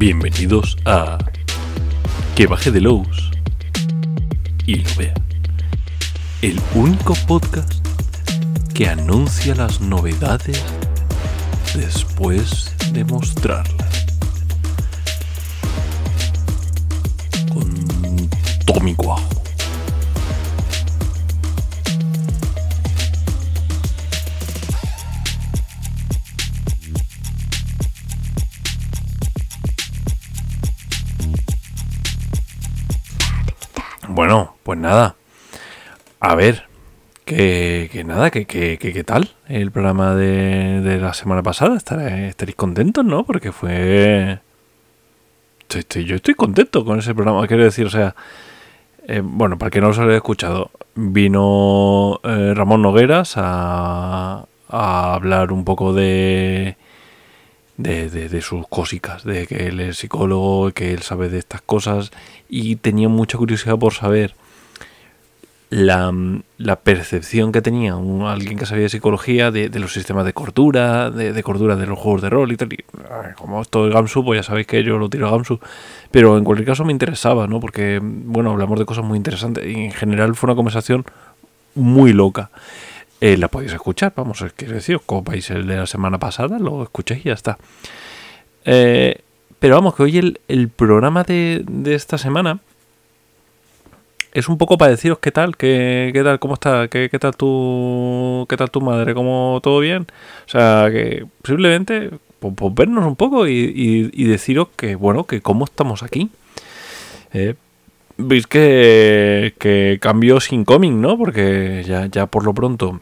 Bienvenidos a Que baje de Lowe's y lo vea. El único podcast que anuncia las novedades después de mostrarlas. Bueno, pues nada. A ver, que, nada, que, que, que, tal el programa de, la semana pasada. Estaréis, contentos, ¿no? Porque fue... Yo estoy contento con ese programa, quiero decir, o sea... eh, bueno, para que no os haya escuchado, vino eh, Ramón Nogueras a hablar un poco de, de, de- de sus cosicas, de que él es psicólogo, que él sabe de estas cosas y tenía mucha curiosidad por saber la, la percepción que tenía alguien que sabía de psicología de, los sistemas de cordura, de, cordura de los juegos de rol y tal. Como esto de Gamsu, pues ya sabéis que yo lo tiro a Gamsu. Pero en cualquier caso me interesaba, ¿no? Porque, bueno, hablamos de cosas muy interesantes y en general fue una conversación muy loca. Eh, la podéis escuchar, vamos, quiero decir, os copáis el de la semana pasada, lo escucháis y ya está. Eh, pero vamos, que hoy el, el programa de, de esta semana es un poco para deciros qué tal, qué, qué tal, cómo está, qué, qué tal tu, qué tal tu madre, cómo todo bien. O sea, que simplemente pues, pues vernos un poco y, y- deciros que, bueno, que cómo estamos aquí. Eh, Veis que, que cambios incoming, ¿no? Porque ya, ya por lo pronto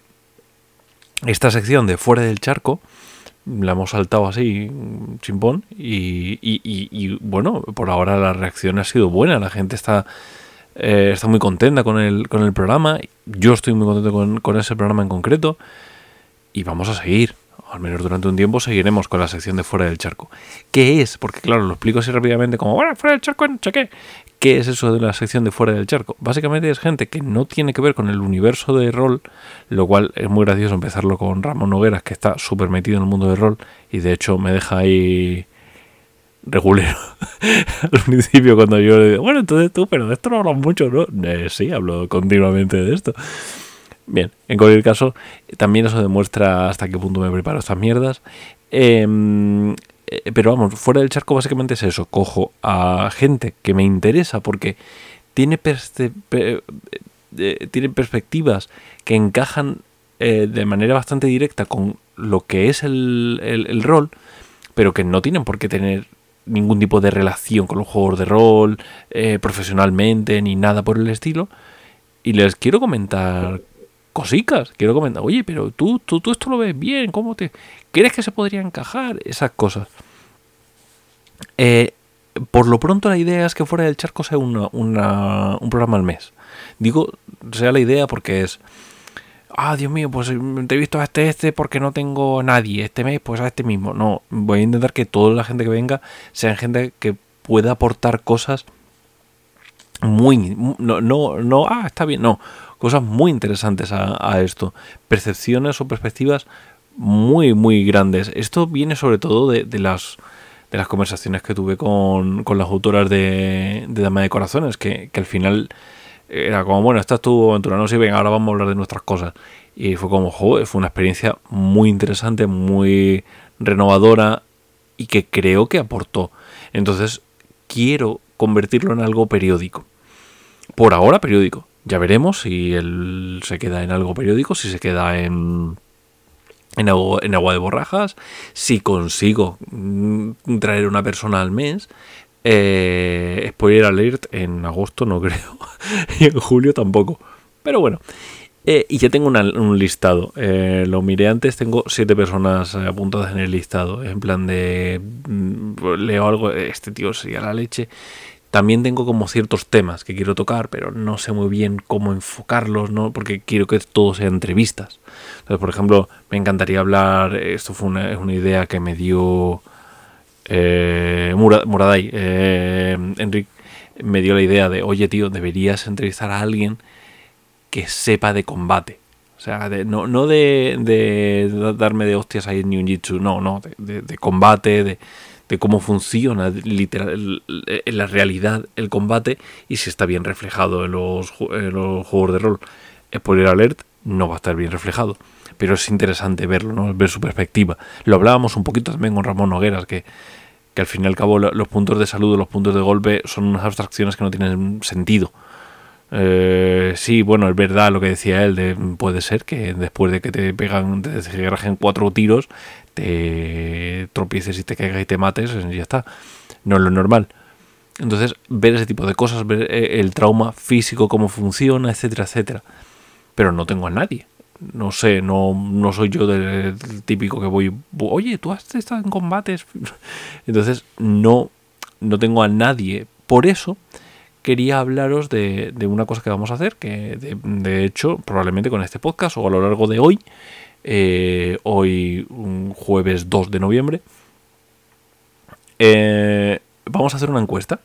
esta sección de fuera del charco la hemos saltado así, chimpón, y, y- bueno, por ahora la reacción ha sido buena, la gente está, eh, está muy contenta con el, con el programa, yo estoy muy contento con, con ese programa en concreto, y vamos a seguir, al menos durante un tiempo seguiremos con la sección de fuera del charco. ¿Qué es? Porque claro, lo explico así rápidamente como, bueno, fuera del charco, no qué. ¿Qué es eso de la sección de fuera del charco? Básicamente es gente que no tiene que ver con el universo de rol, lo cual es muy gracioso empezarlo con Ramón Nogueras, que está súper metido en el mundo del rol y de hecho me deja ahí regulero al principio cuando yo le digo, bueno, entonces tú, pero de esto no hablas mucho, ¿no? Eh, sí, hablo continuamente de esto. Bien, en cualquier caso, también eso demuestra hasta qué punto me preparo estas mierdas. Em, eh, pero vamos, fuera del charco básicamente es eso. Cojo a gente que me interesa porque tiene, perce- pe- eh, tiene perspectivas que encajan eh, de manera bastante directa con lo que es el, el- rol, pero que no tienen por qué tener ningún tipo de relación con los juegos de rol, eh, profesionalmente, ni nada por el estilo. Y les quiero comentar cosicas. Quiero comentar, oye, pero tú, tú, tú esto lo ves bien, ¿cómo te... ¿Crees que se podría encajar? Esas cosas. Eh, por lo pronto la idea es que fuera del charco sea una- un programa al mes. Digo, sea la idea porque es... Ah, Dios mío, pues entrevisto a este, este porque no tengo a nadie. Este mes, pues a este mismo. No, voy a intentar que toda la gente que venga sea gente que pueda aportar cosas muy no no no ah está bien no cosas muy interesantes a, a esto. Percepciones o perspectivas muy muy grandes. Esto viene sobre todo de, de las de las conversaciones que tuve con, con las autoras de, de Dama de Corazones que, que al final era como bueno esta es tu aventura no sí venga ahora vamos a hablar de nuestras cosas y fue como joder fue una experiencia muy interesante muy renovadora y que creo que aportó entonces quiero convertirlo en algo periódico por ahora periódico. Ya veremos si él se queda en algo periódico, si se queda en, en, agua, en agua de borrajas, si consigo mm, traer una persona al mes. Eh, spoiler alert, en agosto no creo, y en julio tampoco. Pero bueno, eh, y ya tengo un listado. Eh, lo miré antes, tengo siete personas eh, apuntadas en el listado. En plan de. mm, leo algo, este tío sería la leche. También tengo como ciertos temas que quiero tocar, pero no sé muy bien cómo enfocarlos, ¿no? Porque quiero que todo sea entrevistas. Entonces, por ejemplo, me encantaría hablar. Esto fue una, una idea que me dio. Eh, Mura- Muraday, eh, Enric, me dio la idea de, oye tío, deberías entrevistar a alguien que sepa de combate. O sea, de- no, no de, de darme de hostias ahí en Ninjitsu, no, no, de, de- de combate, de, de cómo funciona literal, en la realidad el combate y si está bien reflejado en los, los juegos de rol. Spoiler alert, no va a estar bien reflejado. Pero es interesante verlo, ¿no? ver su perspectiva. Lo hablábamos un poquito también con Ramón Nogueras, que, que al fin y al cabo los puntos de salud, los puntos de golpe son unas abstracciones que no tienen sentido. Eh, sí, bueno, es verdad lo que decía él, de, puede ser que después de que te pegan, te en cuatro tiros, te tropieces y te caigas y te mates, y ya está. No es lo normal. Entonces, ver ese tipo de cosas, ver eh, el trauma físico, cómo funciona, etcétera, etcétera. Pero no tengo a nadie. No sé, no, no soy yo del, típico que voy, oye, tú has estado en combates. Entonces, no, no tengo a nadie. Por eso, quería hablaros de, una cosa que vamos a hacer, que de, hecho probablemente con este podcast o a lo largo de hoy, eh, hoy un jueves 2 de noviembre, eh, vamos a hacer una encuesta.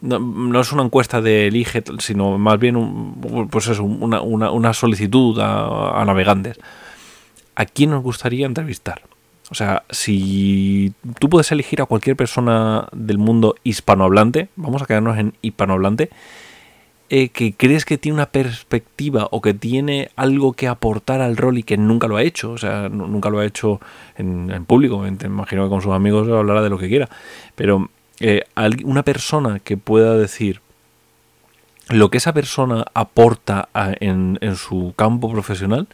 No, es una encuesta de elige, sino más bien pues eso, una, solicitud a, a navegantes. ¿A quién nos gustaría entrevistar? O sea, si tú puedes elegir a cualquier persona del mundo hispanohablante, vamos a quedarnos en hispanohablante, eh, que crees que tiene una perspectiva o que tiene algo que aportar al rol y que nunca lo ha hecho, o sea, nunca lo ha hecho en, público, me imagino que con sus amigos hablará de lo que quiera, pero eh, una persona que pueda decir lo que esa persona aporta en, su campo profesional,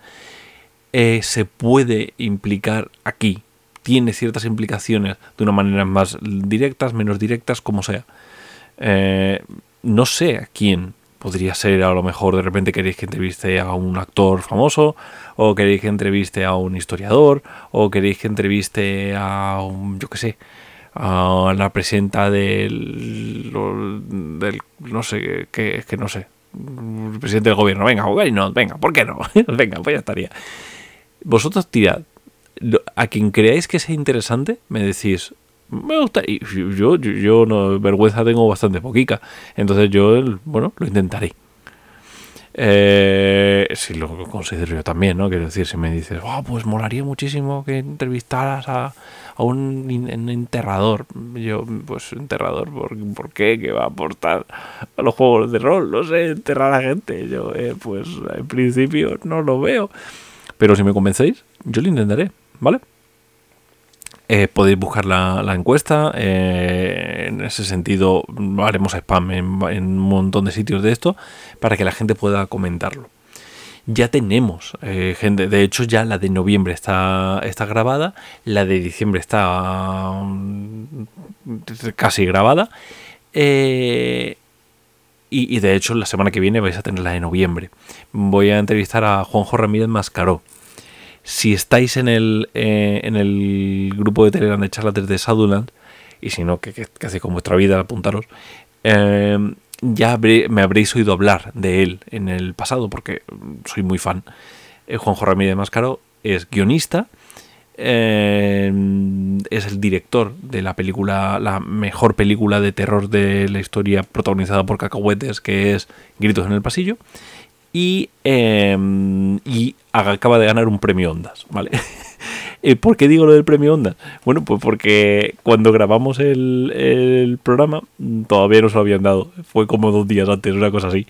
eh, se puede implicar aquí. Tiene ciertas implicaciones de una manera más directas, menos directas, como sea. No sé a quién podría ser, a lo mejor de repente queréis que entreviste a un actor famoso, o queréis que entreviste a un historiador, o queréis que entreviste a un, yo qué sé, a la presidenta del, no sé, que, que no sé, el presidente del gobierno, venga, no, venga, ¿por qué no? venga, pues ya estaría. Vosotros tirad. A quien creáis que sea interesante, me decís, me gusta. Y yo, yo, no, vergüenza tengo bastante poquica. Entonces yo, bueno, lo intentaré. Eh, si lo considero yo también, ¿no? Quiero decir, si me dices, oh, pues molaría muchísimo que entrevistaras a, a un, enterrador. Yo, pues, enterrador, ¿por, ¿por, qué? ¿Qué va a aportar a los juegos de rol? No sé, enterrar a gente. Yo, eh, pues, en principio no lo veo. Pero si me convencéis, yo lo intentaré, ¿vale? Eh, podéis buscar la, encuesta. Eh, en ese sentido, haremos spam en, un montón de sitios de esto para que la gente pueda comentarlo. Ya tenemos eh, gente, de hecho, ya la de noviembre está, está grabada, la de diciembre está mm, casi grabada. y, y, de hecho, la semana que viene vais a tener la de noviembre. Voy a entrevistar a Juanjo Ramírez Mascaró si estáis en el, eh, en el grupo de Telegram de charlas de Shadowland, y si no, que, hace con vuestra vida, apuntaros, eh, ya me habréis oído hablar de él en el pasado, porque soy muy fan. Eh, Juanjo Ramírez Máscaro es guionista, es el director de la película, la mejor película de terror de la historia protagonizada por cacahuetes, que es Gritos en el Pasillo y, em, y acaba de ganar un premio Ondas, ¿vale? Eh, ¿Por qué digo lo del premio Ondas? Bueno, pues porque cuando grabamos el, programa todavía no se lo habían dado, fue como dos días antes, una cosa así.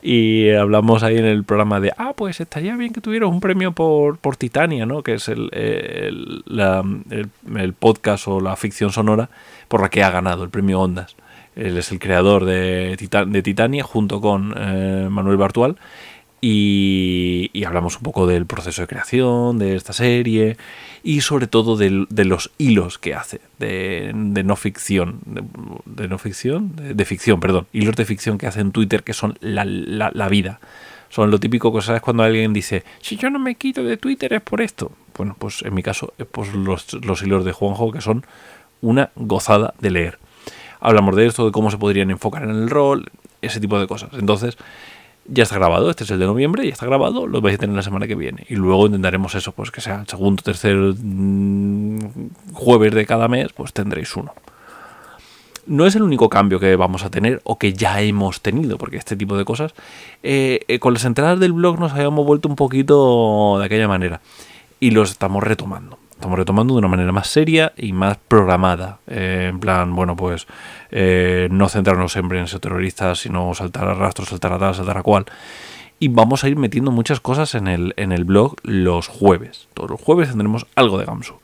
Y hablamos ahí en el programa de, ah, pues estaría bien que tuvieras un premio por, por Titania, ¿no? Que es el, el, podcast o la ficción sonora por la que ha ganado el premio Ondas. Él es el creador de, de Titania junto con eh, Manuel Bartual. Y, hablamos un poco del proceso de creación de esta serie y sobre todo de, los hilos que hace de, no ficción, de, no ficción, de, ficción, perdón, hilos de ficción que hace en Twitter que son la, vida. Son lo típico que sabes cuando alguien dice, si yo no me quito de Twitter es por esto. Bueno, pues en mi caso es por los, los hilos de Juanjo que son una gozada de leer hablamos de esto, de cómo se podrían enfocar en el rol, ese tipo de cosas. Entonces, ya está grabado, este es el de noviembre, ya está grabado, lo vais a tener la semana que viene. Y luego intentaremos eso, pues que sea el segundo, tercer mm, jueves de cada mes, pues tendréis uno. No es el único cambio que vamos a tener o que ya hemos tenido, porque este tipo de cosas, eh, eh, con las entradas del blog nos habíamos vuelto un poquito de aquella manera y los estamos retomando. Estamos retomando de una manera más seria y más programada. Eh, en plan, bueno, pues eh, no centrarnos siempre en ser terroristas, sino saltar a rastro, saltar a tal, saltar a cual. Y vamos a ir metiendo muchas cosas en el, en el blog los jueves. Todos los jueves tendremos algo de Gamsu.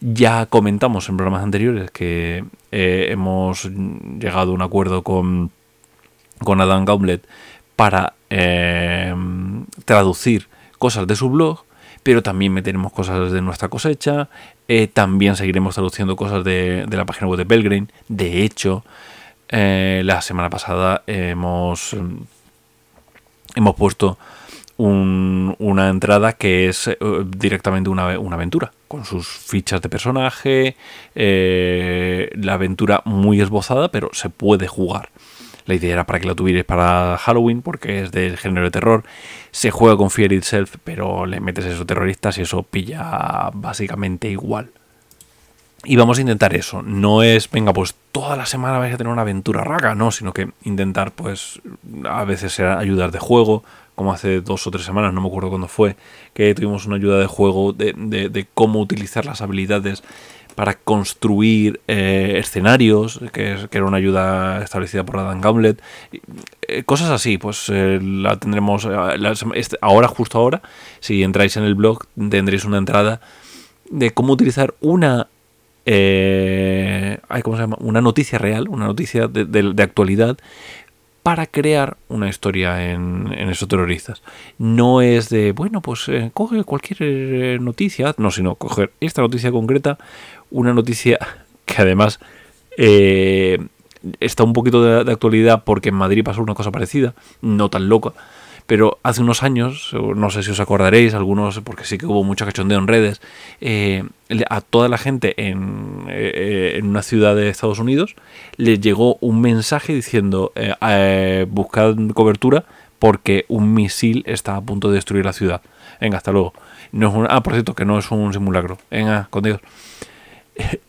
Ya comentamos en programas anteriores que eh, hemos llegado a un acuerdo con, con Adam Gauntlet para traducir cosas de su blog pero también meteremos cosas de nuestra cosecha, eh, también seguiremos traduciendo cosas de, la página web de Belgrain. De hecho, eh, la semana pasada hemos, hemos puesto una entrada que es eh, directamente una, una, aventura, con sus fichas de personaje, la aventura muy esbozada, pero se puede jugar. La idea era para que lo tuvierais para Halloween, porque es del género de terror. Se juega con Fear Itself, pero le metes esos terroristas y eso pilla básicamente igual. Y vamos a intentar eso. No es, venga, pues toda la semana vais a tener una aventura raga, no, sino que intentar, pues, a veces ayudar de juego, como hace dos o tres semanas, no me acuerdo cuándo fue, que tuvimos una ayuda de juego de, de cómo utilizar las habilidades para construir eh, escenarios, que, era una ayuda establecida por Adam Gauntlet. Eh, cosas así, pues eh, la tendremos este, ahora, justo ahora. Si entráis en el blog, tendréis una entrada de cómo utilizar una. ¿cómo se llama? Una noticia real, una noticia de actualidad para crear una historia en, esos terroristas. No es de, bueno, pues eh, coge cualquier eh, noticia, no, sino coger esta noticia concreta, una noticia que además eh, está un poquito de, actualidad porque en Madrid pasó una cosa parecida, no tan loca, pero hace unos años, no sé si os acordaréis, algunos, porque sí que hubo mucho cachondeo en redes, eh, a toda la gente en, eh, en, una ciudad de Estados Unidos le llegó un mensaje diciendo eh, buscad cobertura porque un misil está a punto de destruir la ciudad. Venga, hasta luego. No es ah, por cierto, que no es un simulacro. Venga, con Dios.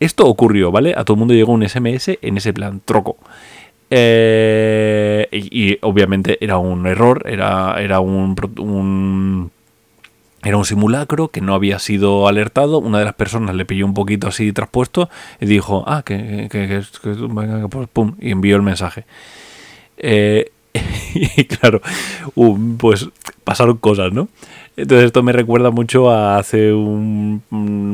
Esto ocurrió, ¿vale? A todo el mundo llegó un SMS en ese plan, troco. Eh, y, obviamente era un error, era, era un, era un simulacro que no había sido alertado. Una de las personas le pilló un poquito así traspuesto y dijo, ah, que, pues, pum, y envió el mensaje. Eh, y claro, pues pasaron cosas, ¿no? Entonces esto me recuerda mucho a hace un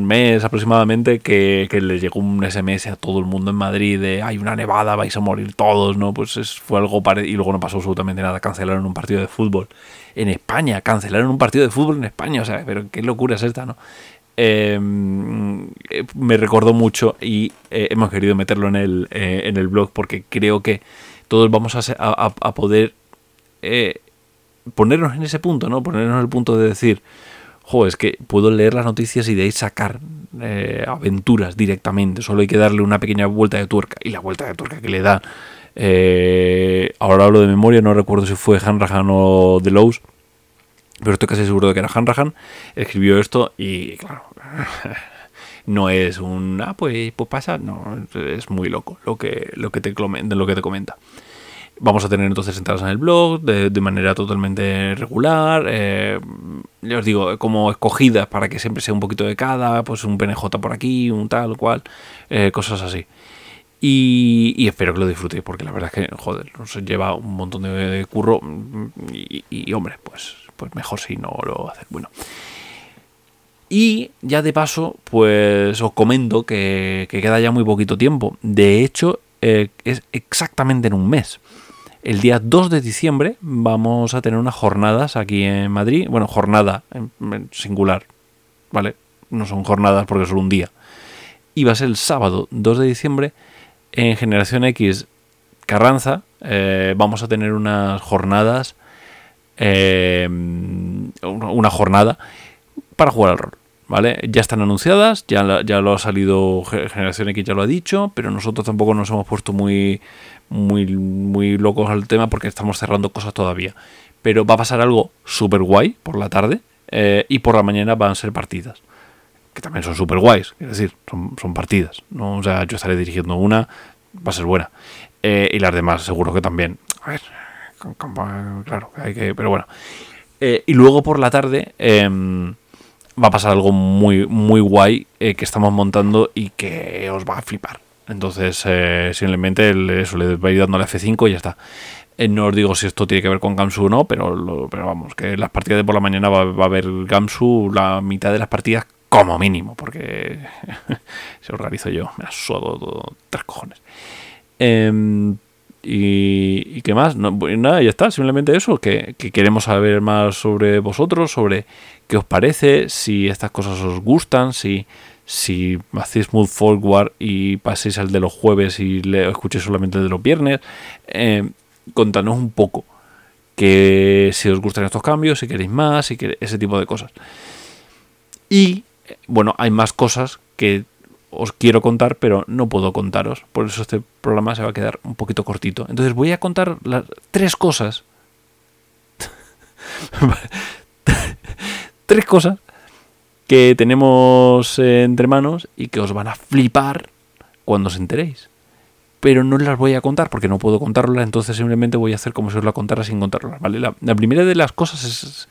mes aproximadamente que, le llegó un SMS a todo el mundo en Madrid de hay una nevada, vais a morir todos, ¿no? Pues fue algo parecido y luego no pasó absolutamente nada, cancelaron un partido de fútbol en España, cancelaron un partido de fútbol en España, o sea, pero qué locura es esta, ¿no? Em, eh, me recordó mucho y eh, hemos querido meterlo en el, eh, en el blog porque creo que todos vamos a, a poder ponernos en ese punto, ¿no? Ponernos en el punto de decir, jo, es que puedo leer las noticias y de ahí sacar eh, aventuras directamente. Solo hay que darle una pequeña vuelta de tuerca. Y la vuelta de tuerca que le da. Eh, ahora hablo de memoria, no recuerdo si fue Hanrahan o Delos. Pero estoy casi seguro de que era Hanrahan. Escribió esto y, claro, no es un. Ah, pues, pues pasa. No, es muy loco lo que, lo que, te, lo que te comenta. Vamos a tener entonces entradas en el blog de, manera totalmente regular. Eh, os digo, como escogidas para que siempre sea un poquito de cada, pues un PNJ por aquí, un tal cual, eh, cosas así. Y, espero que lo disfrutéis, porque la verdad es que, joder, nos lleva un montón de, curro. Y, hombre, pues, pues mejor si no lo hacen. Bueno. Y ya de paso, pues os comento que, queda ya muy poquito tiempo. De hecho, eh, es exactamente en un mes. El día 2 de diciembre vamos a tener unas jornadas aquí en Madrid. Bueno, jornada en singular, ¿vale? No son jornadas porque es solo un día. Y va a ser el sábado 2 de diciembre en Generación X Carranza. Eh, vamos a tener unas jornadas. Eh, una jornada para jugar al rol. ¿Vale? Ya están anunciadas, ya, ya lo ha salido Generación X, ya lo ha dicho, pero nosotros tampoco nos hemos puesto muy, muy, muy locos al tema porque estamos cerrando cosas todavía. Pero va a pasar algo súper guay por la tarde eh, y por la mañana van a ser partidas. Que también son súper guays, es decir, son, partidas. ¿no? O sea, yo estaré dirigiendo una, va a ser buena. Eh, y las demás seguro que también. A ver, claro, hay que, pero bueno. Eh, y luego por la tarde em, va a pasar algo muy, muy guay que estamos montando y que os va a flipar. Entonces, eh, simplemente eso, le va a ir dando la F5 y ya está. Eh, no os digo si esto tiene que ver con Gamsu o no, pero, pero vamos, que las partidas de por la mañana va, a haber Gamsu la mitad de las partidas como mínimo, porque se organizo yo, me ha suado tres cojones. Em, y, qué más? Pues nada, ya está, simplemente eso, que, queremos saber más sobre vosotros, sobre qué os parece, si estas cosas os gustan, si, si hacéis Smooth Forward y paséis al de los jueves y le escuchéis solamente el de los viernes. Eh, contanos un poco que si os gustan estos cambios, si queréis más, si queréis, ese tipo de cosas. Y bueno, hay más cosas que os quiero contar, pero no puedo contaros. Por eso este programa se va a quedar un poquito cortito. Entonces voy a contar tres cosas. tres cosas que tenemos entre manos y que os van a flipar cuando os enteréis. Pero no las voy a contar porque no puedo contarlas, entonces simplemente voy a hacer como si os la contara sin contarlas. ¿vale? La, primera de las cosas es,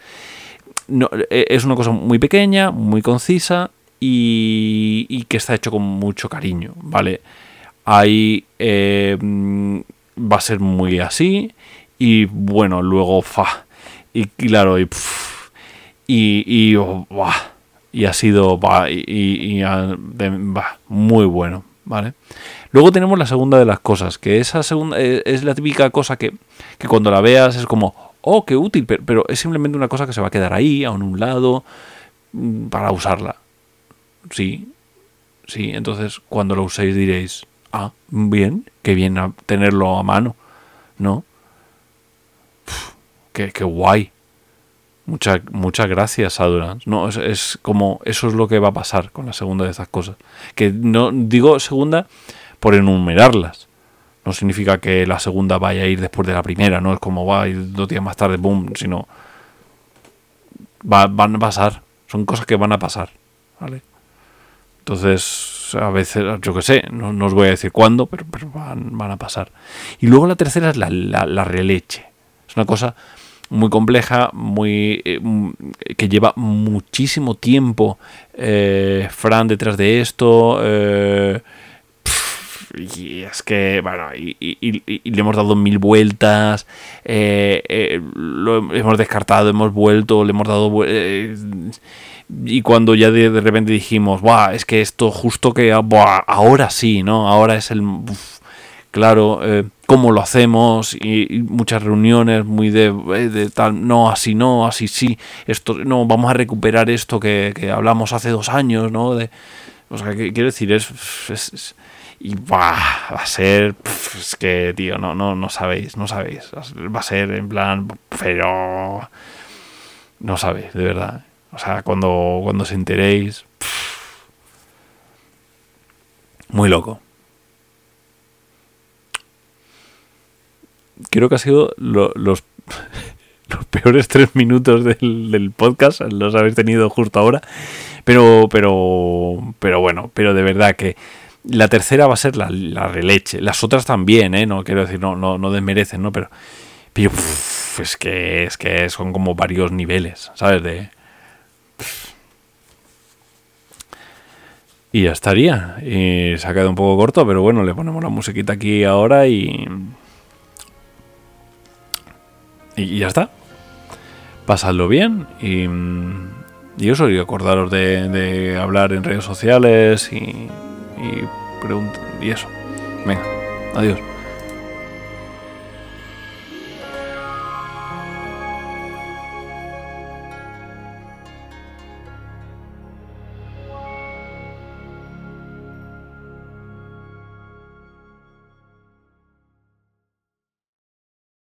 e, es una cosa muy pequeña, muy concisa y, que está hecho con mucho cariño, ¿vale? Ahí eh, va a ser muy así y bueno, luego fa. Y claro, y, y, y, oh, y, ha sido y, muy bueno, ¿vale? Luego tenemos la segunda de las cosas, que esa segunda eh, es la típica cosa que, que cuando la veas es como, oh, qué útil, pero, es simplemente una cosa que se va a quedar ahí, a un lado, mm, para usarla. Sí, sí, entonces cuando lo uséis diréis, ah, bien, qué bien tenerlo a mano, ¿no? qué, qué, guay. Muchas, muchas gracias, Adorans. No, es, es, como, eso es lo que va a pasar con la segunda de esas cosas. Que no digo segunda por enumerarlas. No significa que la segunda vaya a ir después de la primera, no es como va a dos días más tarde, boom, sino va, van a pasar. Son cosas que van a pasar, ¿vale? Entonces, a veces, yo qué sé, no, os voy a decir cuándo, pero, van, a pasar. Y luego la tercera es la, la, releche. Es una cosa muy compleja, muy eh, que lleva muchísimo tiempo eh, Fran detrás de esto. Eh, y es que, bueno, y, le hemos dado mil vueltas, lo hemos descartado, hemos vuelto, le hemos dado y cuando ya de, repente dijimos, Buah, es que esto justo que, ahora sí, ¿no? Ahora es el... claro, cómo lo hacemos y, muchas reuniones muy de, eh, de, tal, no, así no, así sí, esto, no, vamos a recuperar esto que, hablamos hace dos años, ¿no? De, o sea, ¿qué quiero decir? Es, es, y va a ser, es que, tío, no, no, no sabéis, no sabéis, va a ser en plan, pero no sabéis, de verdad. O sea, cuando, cuando se enteréis... muy loco. Creo que ha sido los, los peores tres minutos del, podcast. Los habéis tenido justo ahora. Pero, pero, pero bueno, pero de verdad que la tercera va a ser la, la releche. Las otras también, ¿eh? No quiero decir, no, no, no desmerecen, ¿no? Pero, pero es que es que son como varios niveles, ¿sabes? De, y ya estaría. Y se ha quedado un poco corto, pero bueno, le ponemos la musiquita aquí ahora y. Ya está. Pasadlo bien y. Y eso, y acordaros de, de hablar en redes sociales y. Y, y eso. Venga, adiós.